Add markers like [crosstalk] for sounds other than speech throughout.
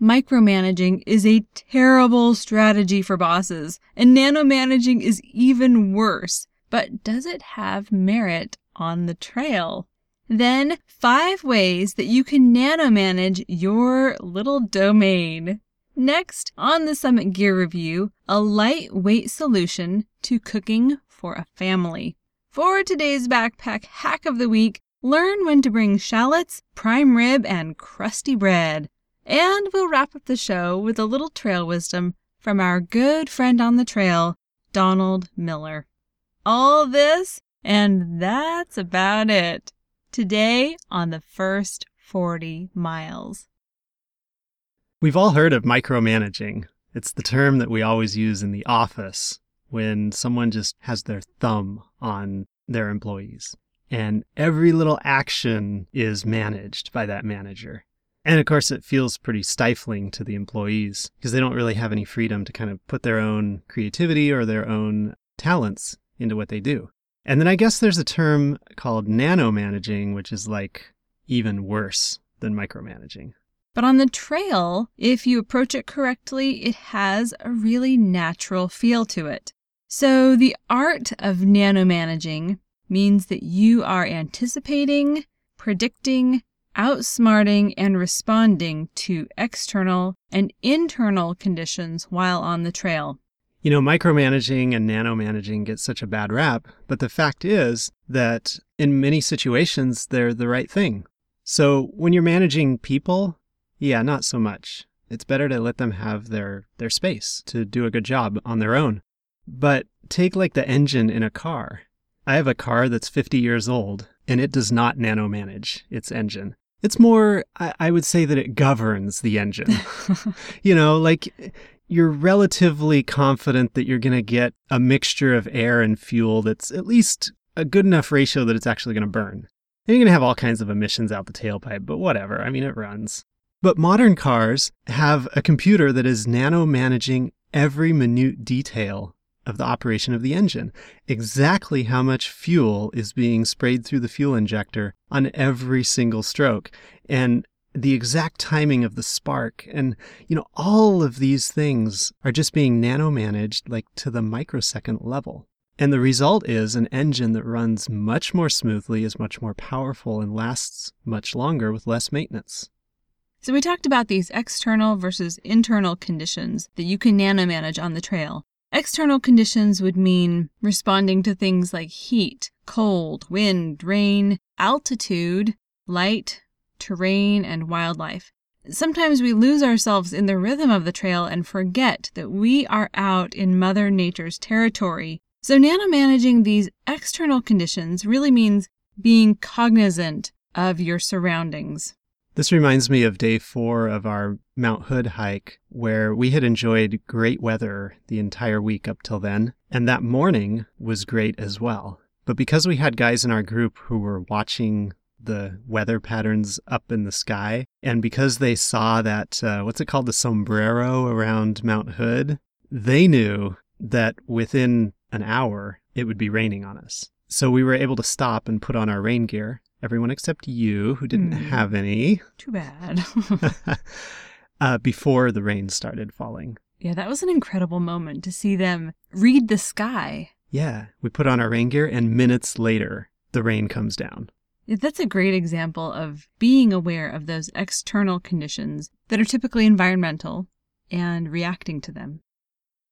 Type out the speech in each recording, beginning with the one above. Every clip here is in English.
Micromanaging is a terrible strategy for bosses, and nanomanaging is even worse. But does it have merit on the trail? Then, five ways that you can nanomanage your little domain. Next, on the Summit Gear Review, a lightweight solution to cooking for a family. For today's backpack hack of the week, learn when to bring shallots, prime rib, and crusty bread. And we'll wrap up the show with a little trail wisdom from our good friend on the trail, Donald Miller. All this, and that's about it. Today on the first 40 miles. We've all heard of micromanaging. It's the term that we always use in the office when someone just has their thumb on their employees. And every little action is managed by that manager. And of course, it feels pretty stifling to the employees because they don't really have any freedom to kind of put their own creativity or their own talents into what they do. And then I guess there's a term called nanomanaging, which is like even worse than micromanaging. But on the trail, if you approach it correctly, it has a really natural feel to it. So the art of nanomanaging means that you are anticipating, predicting, outsmarting and responding to external and internal conditions while on the trail. You know, micromanaging and nanomanaging get such a bad rap, but the fact is that in many situations, they're the right thing. So when you're managing people, yeah, not so much. It's better to let them have their, their space to do a good job on their own. But take like the engine in a car. I have a car that's 50 years old and it does not nano manage its engine. It's more, I, I would say that it governs the engine. [laughs] you know, like you're relatively confident that you're going to get a mixture of air and fuel that's at least a good enough ratio that it's actually going to burn. And you're going to have all kinds of emissions out the tailpipe, but whatever. I mean, it runs. But modern cars have a computer that is nano managing every minute detail of the operation of the engine. Exactly how much fuel is being sprayed through the fuel injector on every single stroke. And the exact timing of the spark and you know all of these things are just being nano managed like to the microsecond level and the result is an engine that runs much more smoothly is much more powerful and lasts much longer with less maintenance so we talked about these external versus internal conditions that you can nano manage on the trail External conditions would mean responding to things like heat, cold, wind, rain, altitude, light, terrain, and wildlife. Sometimes we lose ourselves in the rhythm of the trail and forget that we are out in Mother Nature's territory. So, nanomanaging these external conditions really means being cognizant of your surroundings. This reminds me of day four of our Mount Hood hike, where we had enjoyed great weather the entire week up till then. And that morning was great as well. But because we had guys in our group who were watching the weather patterns up in the sky, and because they saw that, uh, what's it called, the sombrero around Mount Hood, they knew that within an hour it would be raining on us. So we were able to stop and put on our rain gear everyone except you, who didn't mm. have any. Too bad. [laughs] uh, before the rain started falling. Yeah, that was an incredible moment to see them read the sky. Yeah, we put on our rain gear, and minutes later, the rain comes down. That's a great example of being aware of those external conditions that are typically environmental and reacting to them.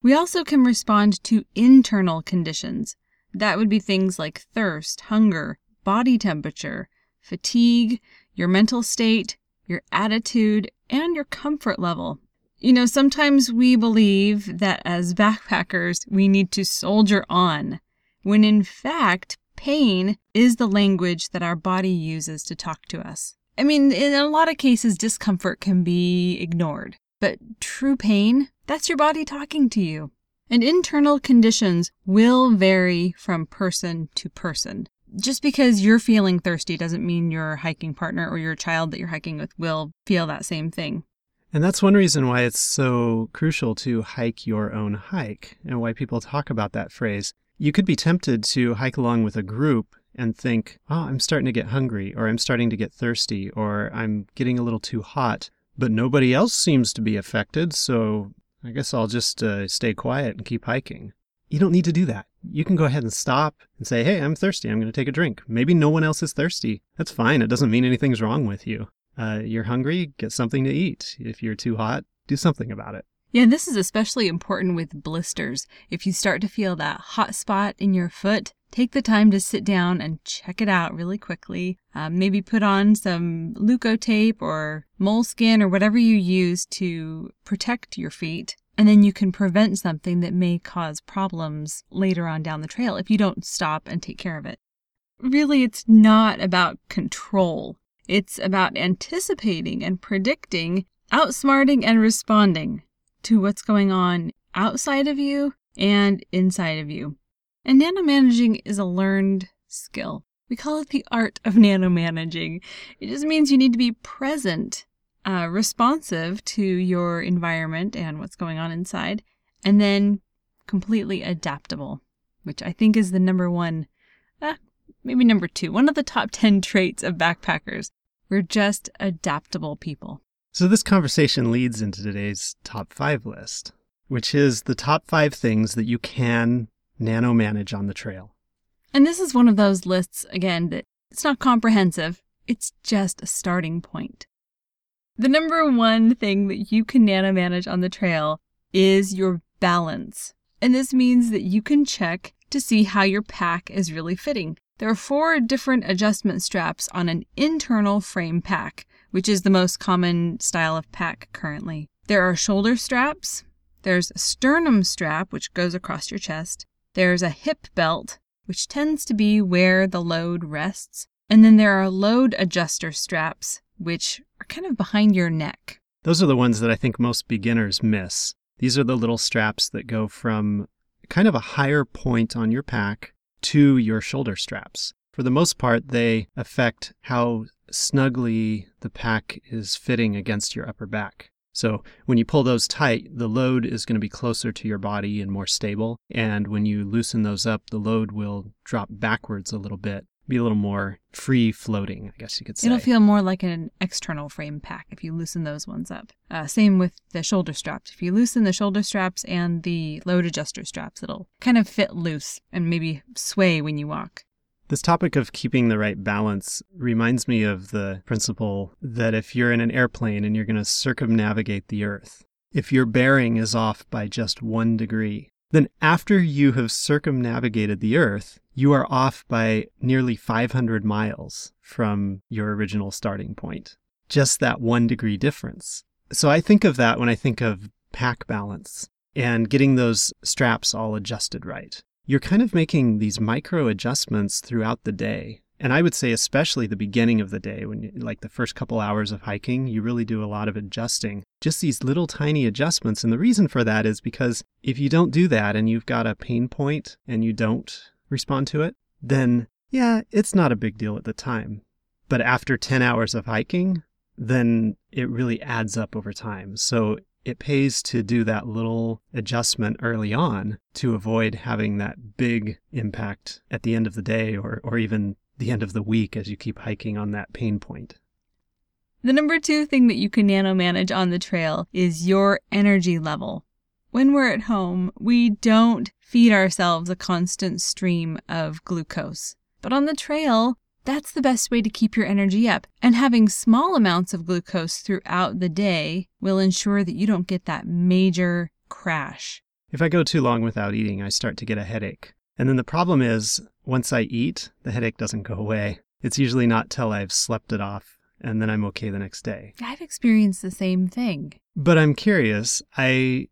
We also can respond to internal conditions. That would be things like thirst, hunger, body temperature, fatigue, your mental state, your attitude, and your comfort level. You know, sometimes we believe that as backpackers, we need to soldier on, when in fact, pain is the language that our body uses to talk to us. I mean, in a lot of cases, discomfort can be ignored. But true pain, that's your body talking to you. And internal conditions will vary from person to person. Just because you're feeling thirsty doesn't mean your hiking partner or your child that you're hiking with will feel that same thing. And that's one reason why it's so crucial to hike your own hike and why people talk about that phrase. You could be tempted to hike along with a group and think, oh, I'm starting to get hungry, or I'm starting to get thirsty, or I'm getting a little too hot, but nobody else seems to be affected, so I guess I'll just uh, stay quiet and keep hiking. You don't need to do that. You can go ahead and stop and say, hey, I'm thirsty. I'm going to take a drink. Maybe no one else is thirsty. That's fine. It doesn't mean anything's wrong with you. Uh, you're hungry, get something to eat. If you're too hot, do something about it. Yeah, and this is especially important with blisters. If you start to feel that hot spot in your foot, take the time to sit down and check it out really quickly. Um, maybe put on some Leukotape or moleskin or whatever you use to protect your feet. And then you can prevent something that may cause problems later on down the trail if you don't stop and take care of it. Really, it's not about control. It's about anticipating and predicting, outsmarting and responding to what's going on outside of you and inside of you. And nanomanaging is a learned skill. We call it the art of nanomanaging. It just means you need to be present, uh, responsive to your environment and what's going on inside, and then completely adaptable, which I think is the number one, uh, maybe number two, one of the top [laughs] 10 traits of backpackers. We're just adaptable people. So, this conversation leads into today's top five list, which is the top five things that you can nano manage on the trail. And this is one of those lists, again, that it's not comprehensive, it's just a starting point. The number one thing that you can nano manage on the trail is your balance. And this means that you can check to see how your pack is really fitting. There are four different adjustment straps on an internal frame pack which is the most common style of pack currently. There are shoulder straps, there's a sternum strap, which goes across your chest, there's a hip belt, which tends to be where the load rests, and then there are load adjuster straps, which are kind of behind your neck. Those are the ones that I think most beginners miss. These are the little straps that go from kind of a higher point on your pack to your shoulder straps. For the most part, they affect how snugly the pack is fitting against your upper back. So when you pull those tight, the load is going to be closer to your body and more stable. And when you loosen those up, the load will drop backwards a little bit, be a little more free floating, I guess you could say. It'll feel more like an external frame pack if you loosen those ones up. Uh, same with the shoulder straps. If you loosen the shoulder straps and the load adjuster straps, it'll kind of fit loose and maybe sway when you walk. This topic of keeping the right balance reminds me of the principle that if you're in an airplane and you're going to circumnavigate the Earth, if your bearing is off by just one degree, then after you have circumnavigated the Earth, you are off by nearly 500 miles from your original starting point. Just that one degree difference. So I think of that when I think of pack balance and getting those straps all adjusted right you're kind of making these micro adjustments throughout the day. And I would say, especially the beginning of the day, when you, like the first couple hours of hiking, you really do a lot of adjusting. Just these little tiny adjustments. And the reason for that is because if you don't do that and you've got a pain point and you don't respond to it, then yeah, it's not a big deal at the time. But after 10 hours of hiking, then it really adds up over time. So it pays to do that little adjustment early on to avoid having that big impact at the end of the day or, or even the end of the week as you keep hiking on that pain point. The number two thing that you can nano manage on the trail is your energy level. When we're at home, we don't feed ourselves a constant stream of glucose. But on the trail, that's the best way to keep your energy up. And having small amounts of glucose throughout the day will ensure that you don't get that major crash. If I go too long without eating, I start to get a headache. And then the problem is, once I eat, the headache doesn't go away. It's usually not till I've slept it off, and then I'm okay the next day. I've experienced the same thing. But I'm curious. I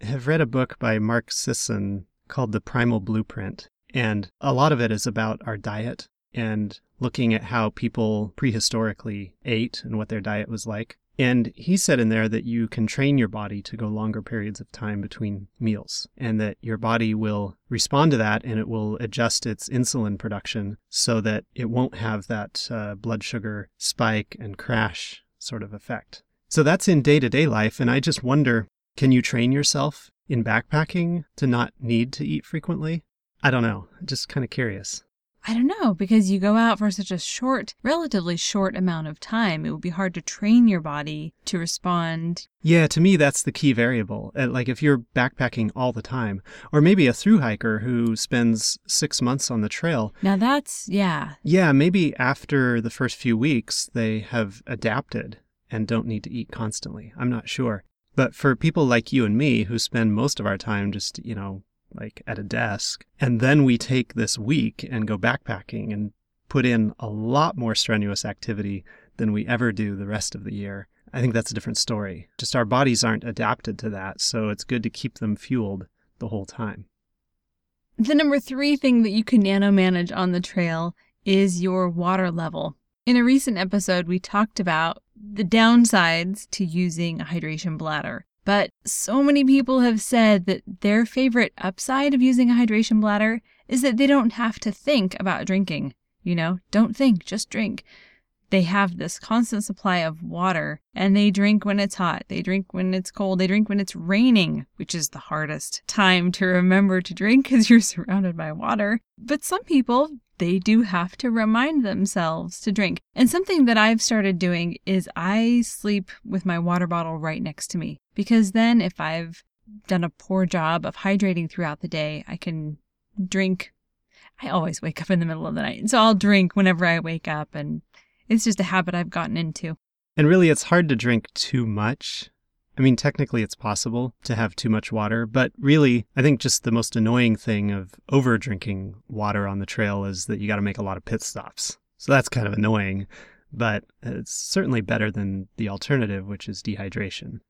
have read a book by Mark Sisson called The Primal Blueprint, and a lot of it is about our diet and looking at how people prehistorically ate and what their diet was like. And he said in there that you can train your body to go longer periods of time between meals and that your body will respond to that and it will adjust its insulin production so that it won't have that uh, blood sugar spike and crash sort of effect. So that's in day to day life. And I just wonder can you train yourself in backpacking to not need to eat frequently? I don't know. Just kind of curious. I don't know, because you go out for such a short, relatively short amount of time. It would be hard to train your body to respond. Yeah, to me, that's the key variable. Uh, like if you're backpacking all the time, or maybe a through hiker who spends six months on the trail. Now that's, yeah. Yeah, maybe after the first few weeks, they have adapted and don't need to eat constantly. I'm not sure. But for people like you and me who spend most of our time just, you know, like at a desk. And then we take this week and go backpacking and put in a lot more strenuous activity than we ever do the rest of the year. I think that's a different story. Just our bodies aren't adapted to that, so it's good to keep them fueled the whole time. The number three thing that you can nano manage on the trail is your water level. In a recent episode, we talked about the downsides to using a hydration bladder. But so many people have said that their favorite upside of using a hydration bladder is that they don't have to think about drinking. You know, don't think, just drink. They have this constant supply of water and they drink when it's hot. They drink when it's cold. They drink when it's raining, which is the hardest time to remember to drink because you're [laughs] surrounded by water. But some people they do have to remind themselves to drink. And something that I've started doing is I sleep with my water bottle right next to me because then if I've done a poor job of hydrating throughout the day, I can drink. I always wake up in the middle of the night. So I'll drink whenever I wake up and it's just a habit I've gotten into. And really, it's hard to drink too much I mean, technically it's possible to have too much water, but really, I think just the most annoying thing of over drinking water on the trail is that you got to make a lot of pit stops. So that's kind of annoying, but it's certainly better than the alternative, which is dehydration.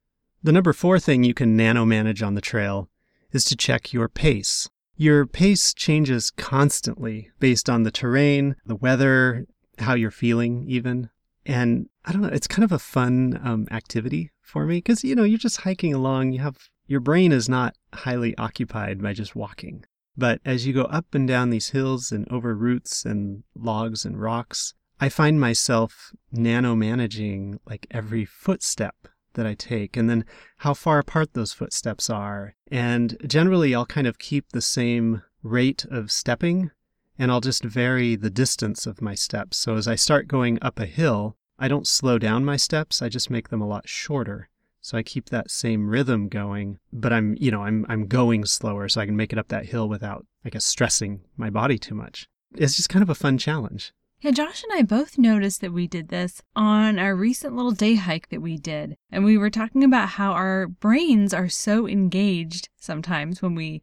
The number four thing you can nano manage on the trail is to check your pace. Your pace changes constantly based on the terrain, the weather, how you're feeling, even. And I don't know, it's kind of a fun um, activity for me because you know you're just hiking along you have your brain is not highly occupied by just walking but as you go up and down these hills and over roots and logs and rocks i find myself nano managing like every footstep that i take and then how far apart those footsteps are and generally i'll kind of keep the same rate of stepping and I'll just vary the distance of my steps. So as I start going up a hill, I don't slow down my steps, I just make them a lot shorter. So I keep that same rhythm going, but I'm, you know, I'm I'm going slower so I can make it up that hill without, I guess, stressing my body too much. It's just kind of a fun challenge. Yeah, Josh and I both noticed that we did this on our recent little day hike that we did. And we were talking about how our brains are so engaged sometimes when we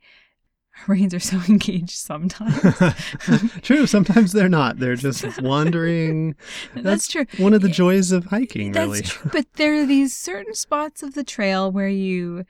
brains are so [laughs] engaged sometimes. [laughs] true. Sometimes they're not. They're just [laughs] wandering. That's, That's, true. One of the joys of hiking, That's really. True. But there are these certain spots of the trail where you,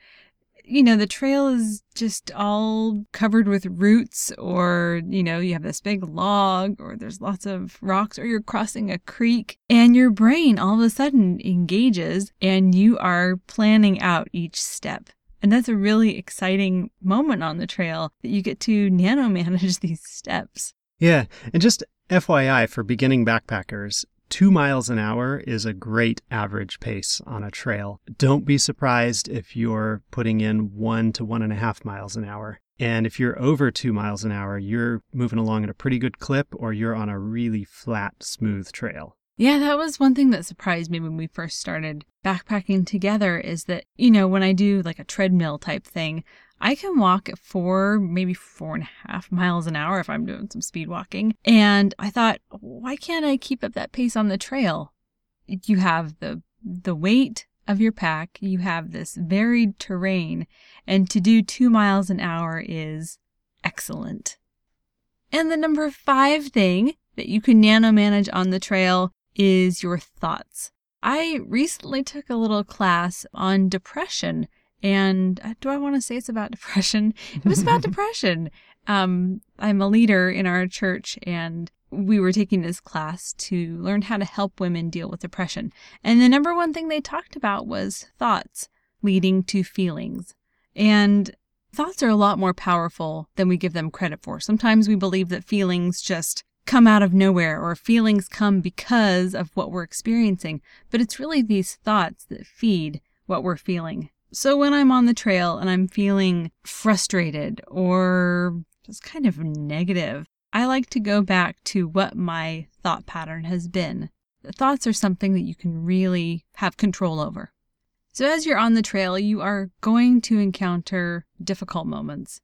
you know, the trail is just all covered with roots, or, you know, you have this big log, or there's lots of rocks, or you're crossing a creek, and your brain all of a sudden engages and you are planning out each step. And that's a really exciting moment on the trail that you get to nano manage [laughs] these steps. Yeah. And just FYI for beginning backpackers, two miles an hour is a great average pace on a trail. Don't be surprised if you're putting in one to one and a half miles an hour. And if you're over two miles an hour, you're moving along at a pretty good clip or you're on a really flat, smooth trail. Yeah, that was one thing that surprised me when we first started backpacking together is that, you know, when I do like a treadmill type thing, I can walk at four, maybe four and a half miles an hour if I'm doing some speed walking. And I thought, why can't I keep up that pace on the trail? You have the the weight of your pack, you have this varied terrain, and to do two miles an hour is excellent. And the number five thing that you can nano manage on the trail is your thoughts. I recently took a little class on depression. And uh, do I want to say it's about [laughs] depression? It was about [laughs] depression. Um, I'm a leader in our church, and we were taking this class to learn how to help women deal with depression. And the number one thing they talked about was thoughts leading to feelings. And thoughts are a lot more powerful than we give them credit for. Sometimes we believe that feelings just come out of nowhere or feelings come because of what we're experiencing, but it's really these thoughts that feed what we're feeling. So when I'm on the trail and I'm feeling frustrated or just kind of negative, I like to go back to what my thought pattern has been. Thoughts are something that you can really have control over. So as you're on the trail, you are going to encounter difficult moments.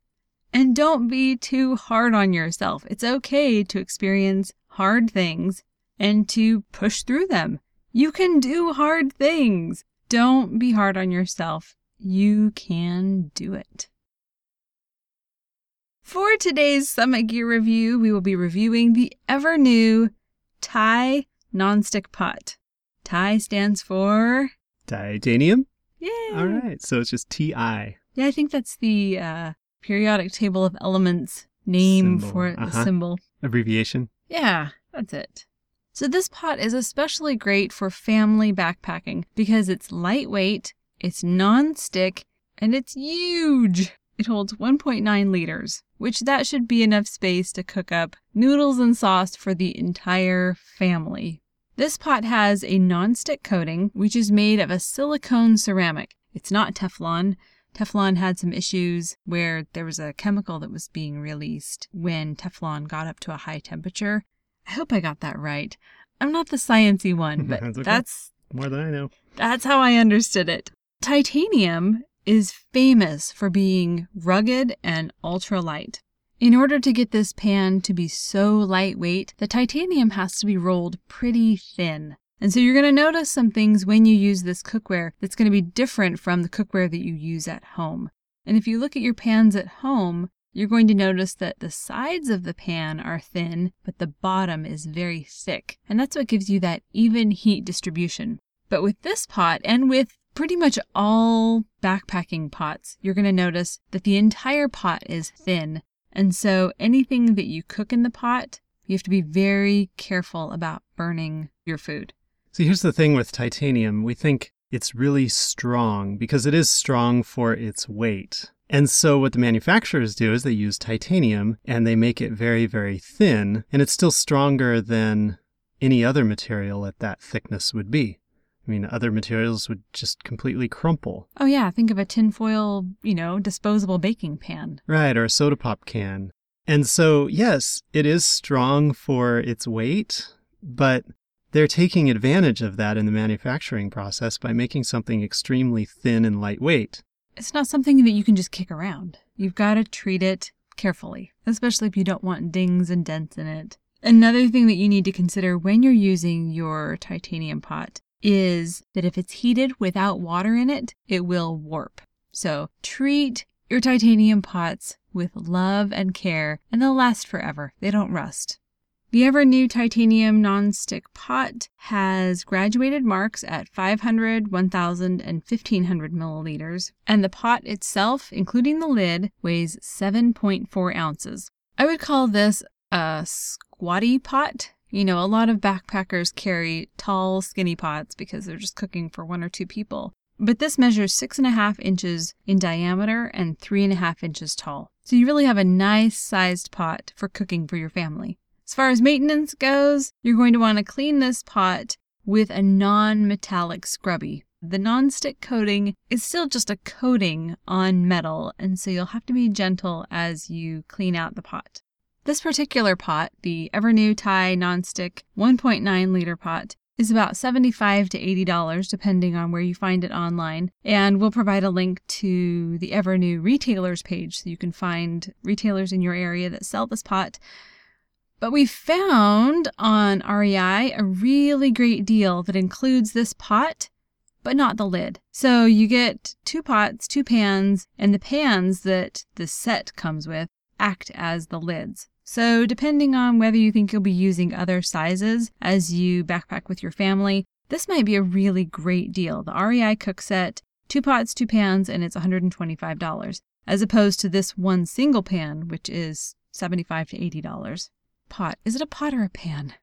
And don't be too hard on yourself. It's okay to experience hard things and to push through them. You can do hard things. Don't be hard on yourself. You can do it. For today's Summit Gear review, we will be reviewing the Evernew TI nonstick pot. TI stands for Titanium? Yay! All right. So it's just TI. Yeah, I think that's the uh, periodic table of elements name Symbol. for it, the Uh-huh. symbol. Abbreviation. Yeah, that's it. So this pot is especially great for family backpacking because it's lightweight, it's non-stick, and it's huge. It holds 1.9 liters, which that should be enough space to cook up noodles and sauce for the entire family. This pot has a non-stick coating, which is made of a silicone ceramic. It's not Teflon. Teflon had some issues where there was a chemical that was being released when Teflon got up to a high temperature. I hope I got that right. I'm not the sciency one, [laughs] but That's okay. that's More than I know. that's how I understood it. Titanium is famous for being rugged and ultralight. In order to get this pan to be so lightweight, the titanium has to be rolled pretty thin. And so you're going to notice some things when you use this cookware that's going to be different from the cookware that you use at home. And if you look at your pans at home, you're going to notice that the sides of the pan are thin, but the bottom is very thick. And that's what gives you that even heat distribution. But with this pot and with pretty much all backpacking pots, you're going to notice that the entire pot is thin. And so anything that you cook in the pot, you have to be very careful about burning your food. See, here's the thing with titanium. We think it's really strong because it is strong for its weight. And so what the manufacturers do is they use titanium and they make it very, very thin, and it's still stronger than any other material at that thickness would be. I mean, other materials would just completely crumple. Oh, yeah, think of a tinfoil, you know, disposable baking pan. Right, or a soda pop can. And so, yes, it is strong for its weight, but they're taking advantage of that in the manufacturing process by making something extremely thin and lightweight. It's not something that you can just kick around. You've got to treat it carefully, especially if you don't want dings and dents in it. Another thing that you need to consider when you're using your titanium pot is that if it's heated without water in it, it will warp. So treat your titanium pots with love and care, and they'll last forever. They don't rust. The Evernew titanium nonstick pot has graduated marks at 500, 1000, and 1500 milliliters, and the pot itself, including the lid, weighs 7.4 ounces. I would call this a squatty pot. You know, a lot of backpackers carry tall, skinny pots because they're just cooking for one or two people. But this measures six and a half inches in diameter and three and a half inches tall. So you really have a nice sized pot for cooking for your family. As far as maintenance goes, you're going to want to clean this pot with a non metallic scrubby. The non-stick coating is still just a coating on metal, and so you'll have to be gentle as you clean out the pot. This particular pot, the Evernew Thai non-stick 1.9 liter pot, is about 75 to $80 depending on where you find it online. And we'll provide a link to the Evernew retailers page so you can find retailers in your area that sell this pot. But we found on REI a really great deal that includes this pot, but not the lid. So you get two pots, two pans, and the pans that the set comes with act as the lids. So, depending on whether you think you'll be using other sizes as you backpack with your family, this might be a really great deal. The REI cook set, two pots, two pans, and it's $125, as opposed to this one single pan, which is 75 to $80. Pot. Is it a pot or a pan?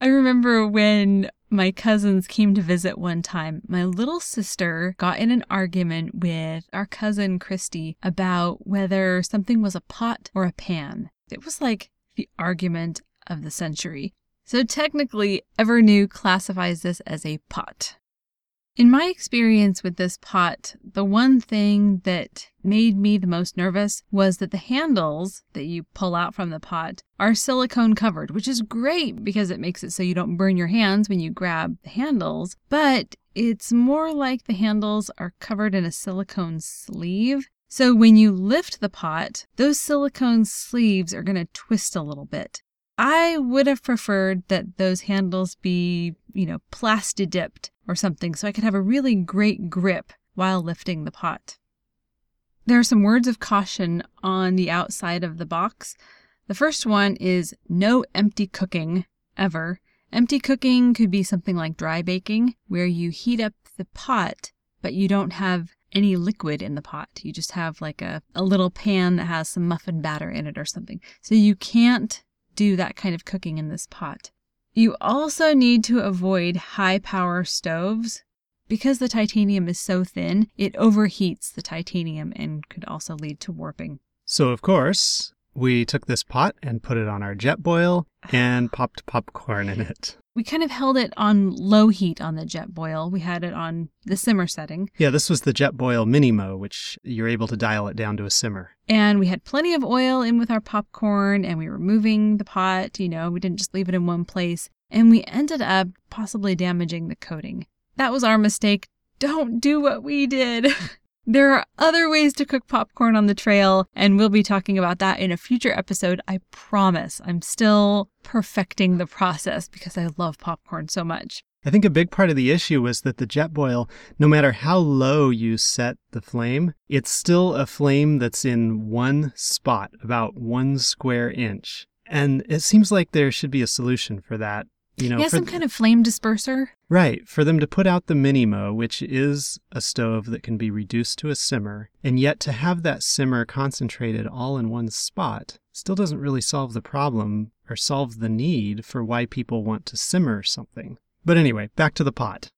I remember when my cousins came to visit one time, my little sister got in an argument with our cousin Christy about whether something was a pot or a pan. It was like the argument of the century. So technically, Evernew classifies this as a pot. In my experience with this pot, the one thing that made me the most nervous was that the handles that you pull out from the pot are silicone covered, which is great because it makes it so you don't burn your hands when you grab the handles, but it's more like the handles are covered in a silicone sleeve. So when you lift the pot, those silicone sleeves are going to twist a little bit. I would have preferred that those handles be, you know, plasti dipped or something so I could have a really great grip while lifting the pot. There are some words of caution on the outside of the box. The first one is no empty cooking ever. Empty cooking could be something like dry baking, where you heat up the pot, but you don't have any liquid in the pot. You just have like a, a little pan that has some muffin batter in it or something. So you can't do that kind of cooking in this pot. You also need to avoid high power stoves. Because the titanium is so thin, it overheats the titanium and could also lead to warping. So, of course, we took this pot and put it on our Jetboil [sighs] and popped popcorn in it. We kind of held it on low heat on the jet Jetboil. We had it on the simmer setting. Yeah, this was the jet Jetboil Minimo, which you're able to dial it down to a simmer. And we had plenty of oil in with our popcorn and we were moving the pot, you know, we didn't just leave it in one place. And we ended up possibly damaging the coating. That was our mistake. Don't do what we did. [laughs] There are other ways to cook popcorn on the trail, and we'll be talking about that in a future episode. I promise. I'm still perfecting the process because I love popcorn so much. I think a big part of the issue was that the Jetboil, no matter how low you set the flame, it's still a flame that's in one spot, about one square inch. And it seems like there should be a solution for that. You know, yeah, some kind of flame disperser. Right, for them to put out the Minimo, which is a stove that can be reduced to a simmer, and yet to have that simmer concentrated all in one spot still doesn't really solve the problem or solve the need for why people want to simmer something. But anyway, back to the pot.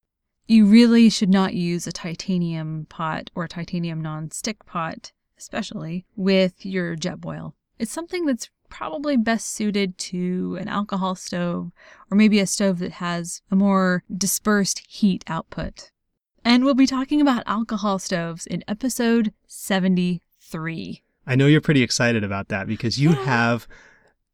You really should not use a titanium pot or a titanium non-stick pot, especially with your Jetboil. It's something that's probably best suited to an alcohol stove or maybe a stove that has a more dispersed heat output. And we'll be talking about alcohol stoves in episode 73. I know you're pretty excited about that because you [gasps] have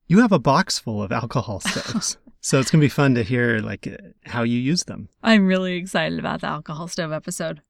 you have a box full of alcohol [laughs] stoves. so it's going to be fun to hear like how you use them. I'm really excited about the alcohol stove episode.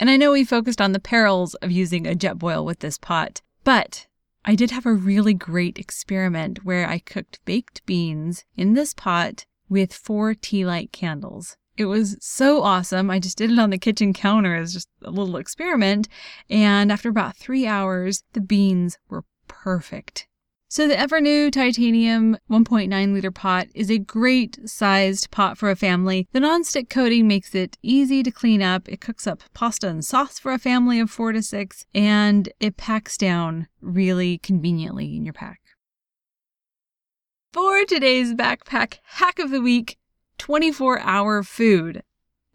And I know we focused on the perils of using a jet Jetboil with this pot, but I did have a really great experiment where I cooked baked beans in this pot with four tea light candles. It was so awesome. I just did it on the kitchen counter as just a little experiment. And after about three hours, the beans were perfect. So the Evernew titanium 1.9 liter pot is a great sized pot for a family. The nonstick coating makes it easy to clean up. It cooks up pasta and sauce for a family of four to six, and it packs down really conveniently in your pack. For today's backpack hack of the week, 24 hour food.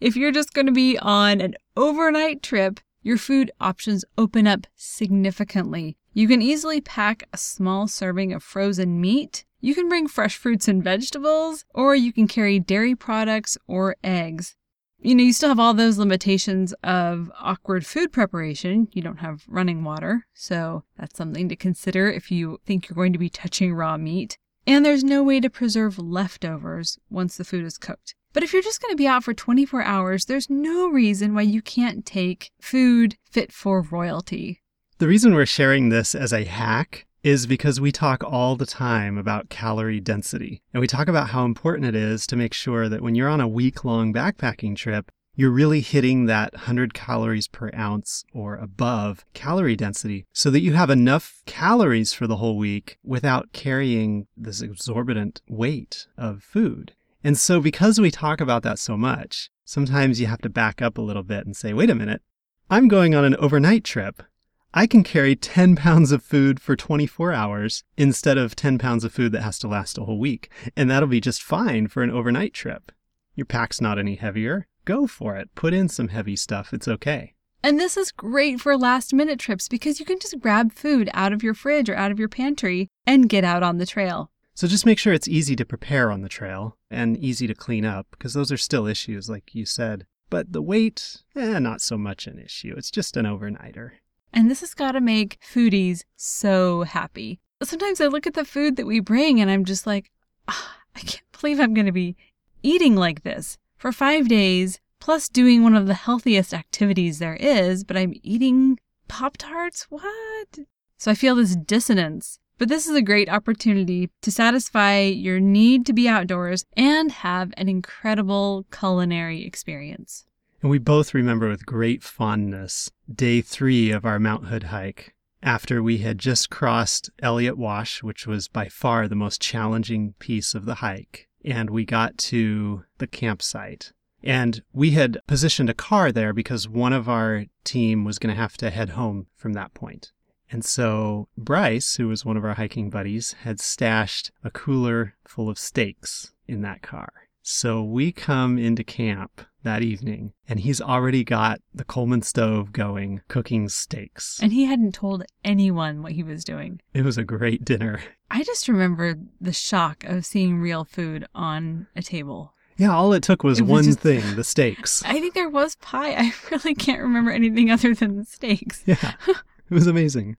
If you're just going to be on an overnight trip, your food options open up significantly. You can easily pack a small serving of frozen meat. You can bring fresh fruits and vegetables, or you can carry dairy products or eggs. You know, you still have all those limitations of awkward food preparation. You don't have running water, so that's something to consider if you think you're going to be touching raw meat. And there's no way to preserve leftovers once the food is cooked. But if you're just going to be out for 24 hours, there's no reason why you can't take food fit for royalty. The reason we're sharing this as a hack is because we talk all the time about calorie density. And we talk about how important it is to make sure that when you're on a week long backpacking trip, you're really hitting that 100 calories per ounce or above calorie density so that you have enough calories for the whole week without carrying this exorbitant weight of food. And so, because we talk about that so much, sometimes you have to back up a little bit and say, wait a minute, I'm going on an overnight trip. I can carry 10 pounds of food for 24 hours instead of 10 pounds of food that has to last a whole week. And that'll be just fine for an overnight trip. Your pack's not any heavier. Go for it. Put in some heavy stuff. It's okay. And this is great for last minute trips because you can just grab food out of your fridge or out of your pantry and get out on the trail. So just make sure it's easy to prepare on the trail and easy to clean up because those are still issues, like you said. But the weight, eh, not so much an issue. It's just an overnighter. And this has got to make foodies so happy. Sometimes I look at the food that we bring and I'm just like, "Ah, I can't believe I'm going to be eating like this for five days, plus doing one of the healthiest activities there is, but I'm eating Pop Tarts? What? So I feel this dissonance. But this is a great opportunity to satisfy your need to be outdoors and have an incredible culinary experience. And we both remember with great fondness day three of our Mount Hood hike after we had just crossed Eliot Wash, which was by far the most challenging piece of the hike. And we got to the campsite. And we had positioned a car there because one of our team was going to have to head home from that point. And so Bryce, who was one of our hiking buddies, had stashed a cooler full of steaks in that car. So we come into camp that evening and he's already got the Coleman stove going, cooking steaks. And he hadn't told anyone what he was doing. It was a great dinner. I just remember the shock of seeing real food on a table. Yeah, all it took was, It was one just- thing the steaks. [laughs] I think there was pie. I [laughs] really can't remember anything other than the steaks. Yeah, it was amazing.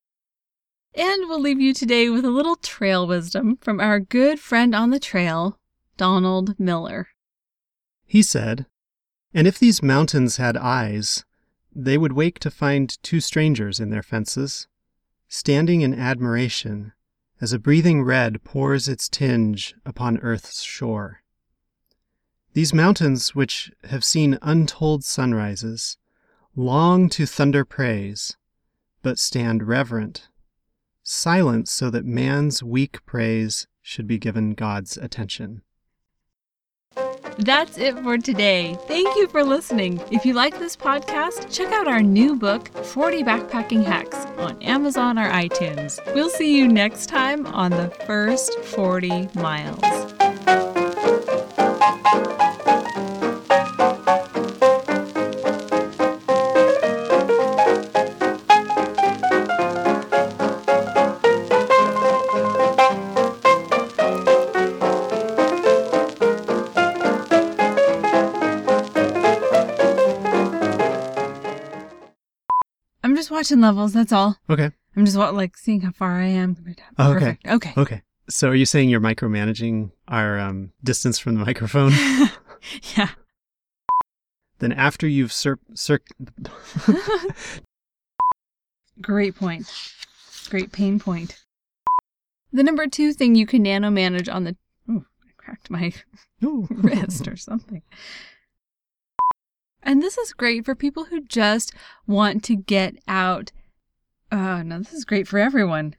And we'll leave you today with a little trail wisdom from our good friend on the trail, Donald Miller. He said, And if these mountains had eyes, they would wake to find two strangers in their fences, standing in admiration as a breathing red pours its tinge upon earth's shore. These mountains, which have seen untold sunrises, long to thunder praise, but stand reverent, silent so that man's weak praise should be given God's attention. That's it for today. Thank you for listening. If you like this podcast, check out our new book, 40 Backpacking Hacks, on Amazon or iTunes. We'll see you next time on the first 40 miles. Watching levels, that's all. Okay. I'm just like seeing how far I am. Oh, okay. Okay. Okay. So are you saying you're micromanaging our um, distance from the microphone? [laughs] yeah. then after you've cir- cir- [laughs] Great point. Great pain point. The number two thing you can nano manage on the. Ooh, I cracked my [laughs] wrist or something. And this is great for people who just want to get out. Oh, no, this is great for everyone.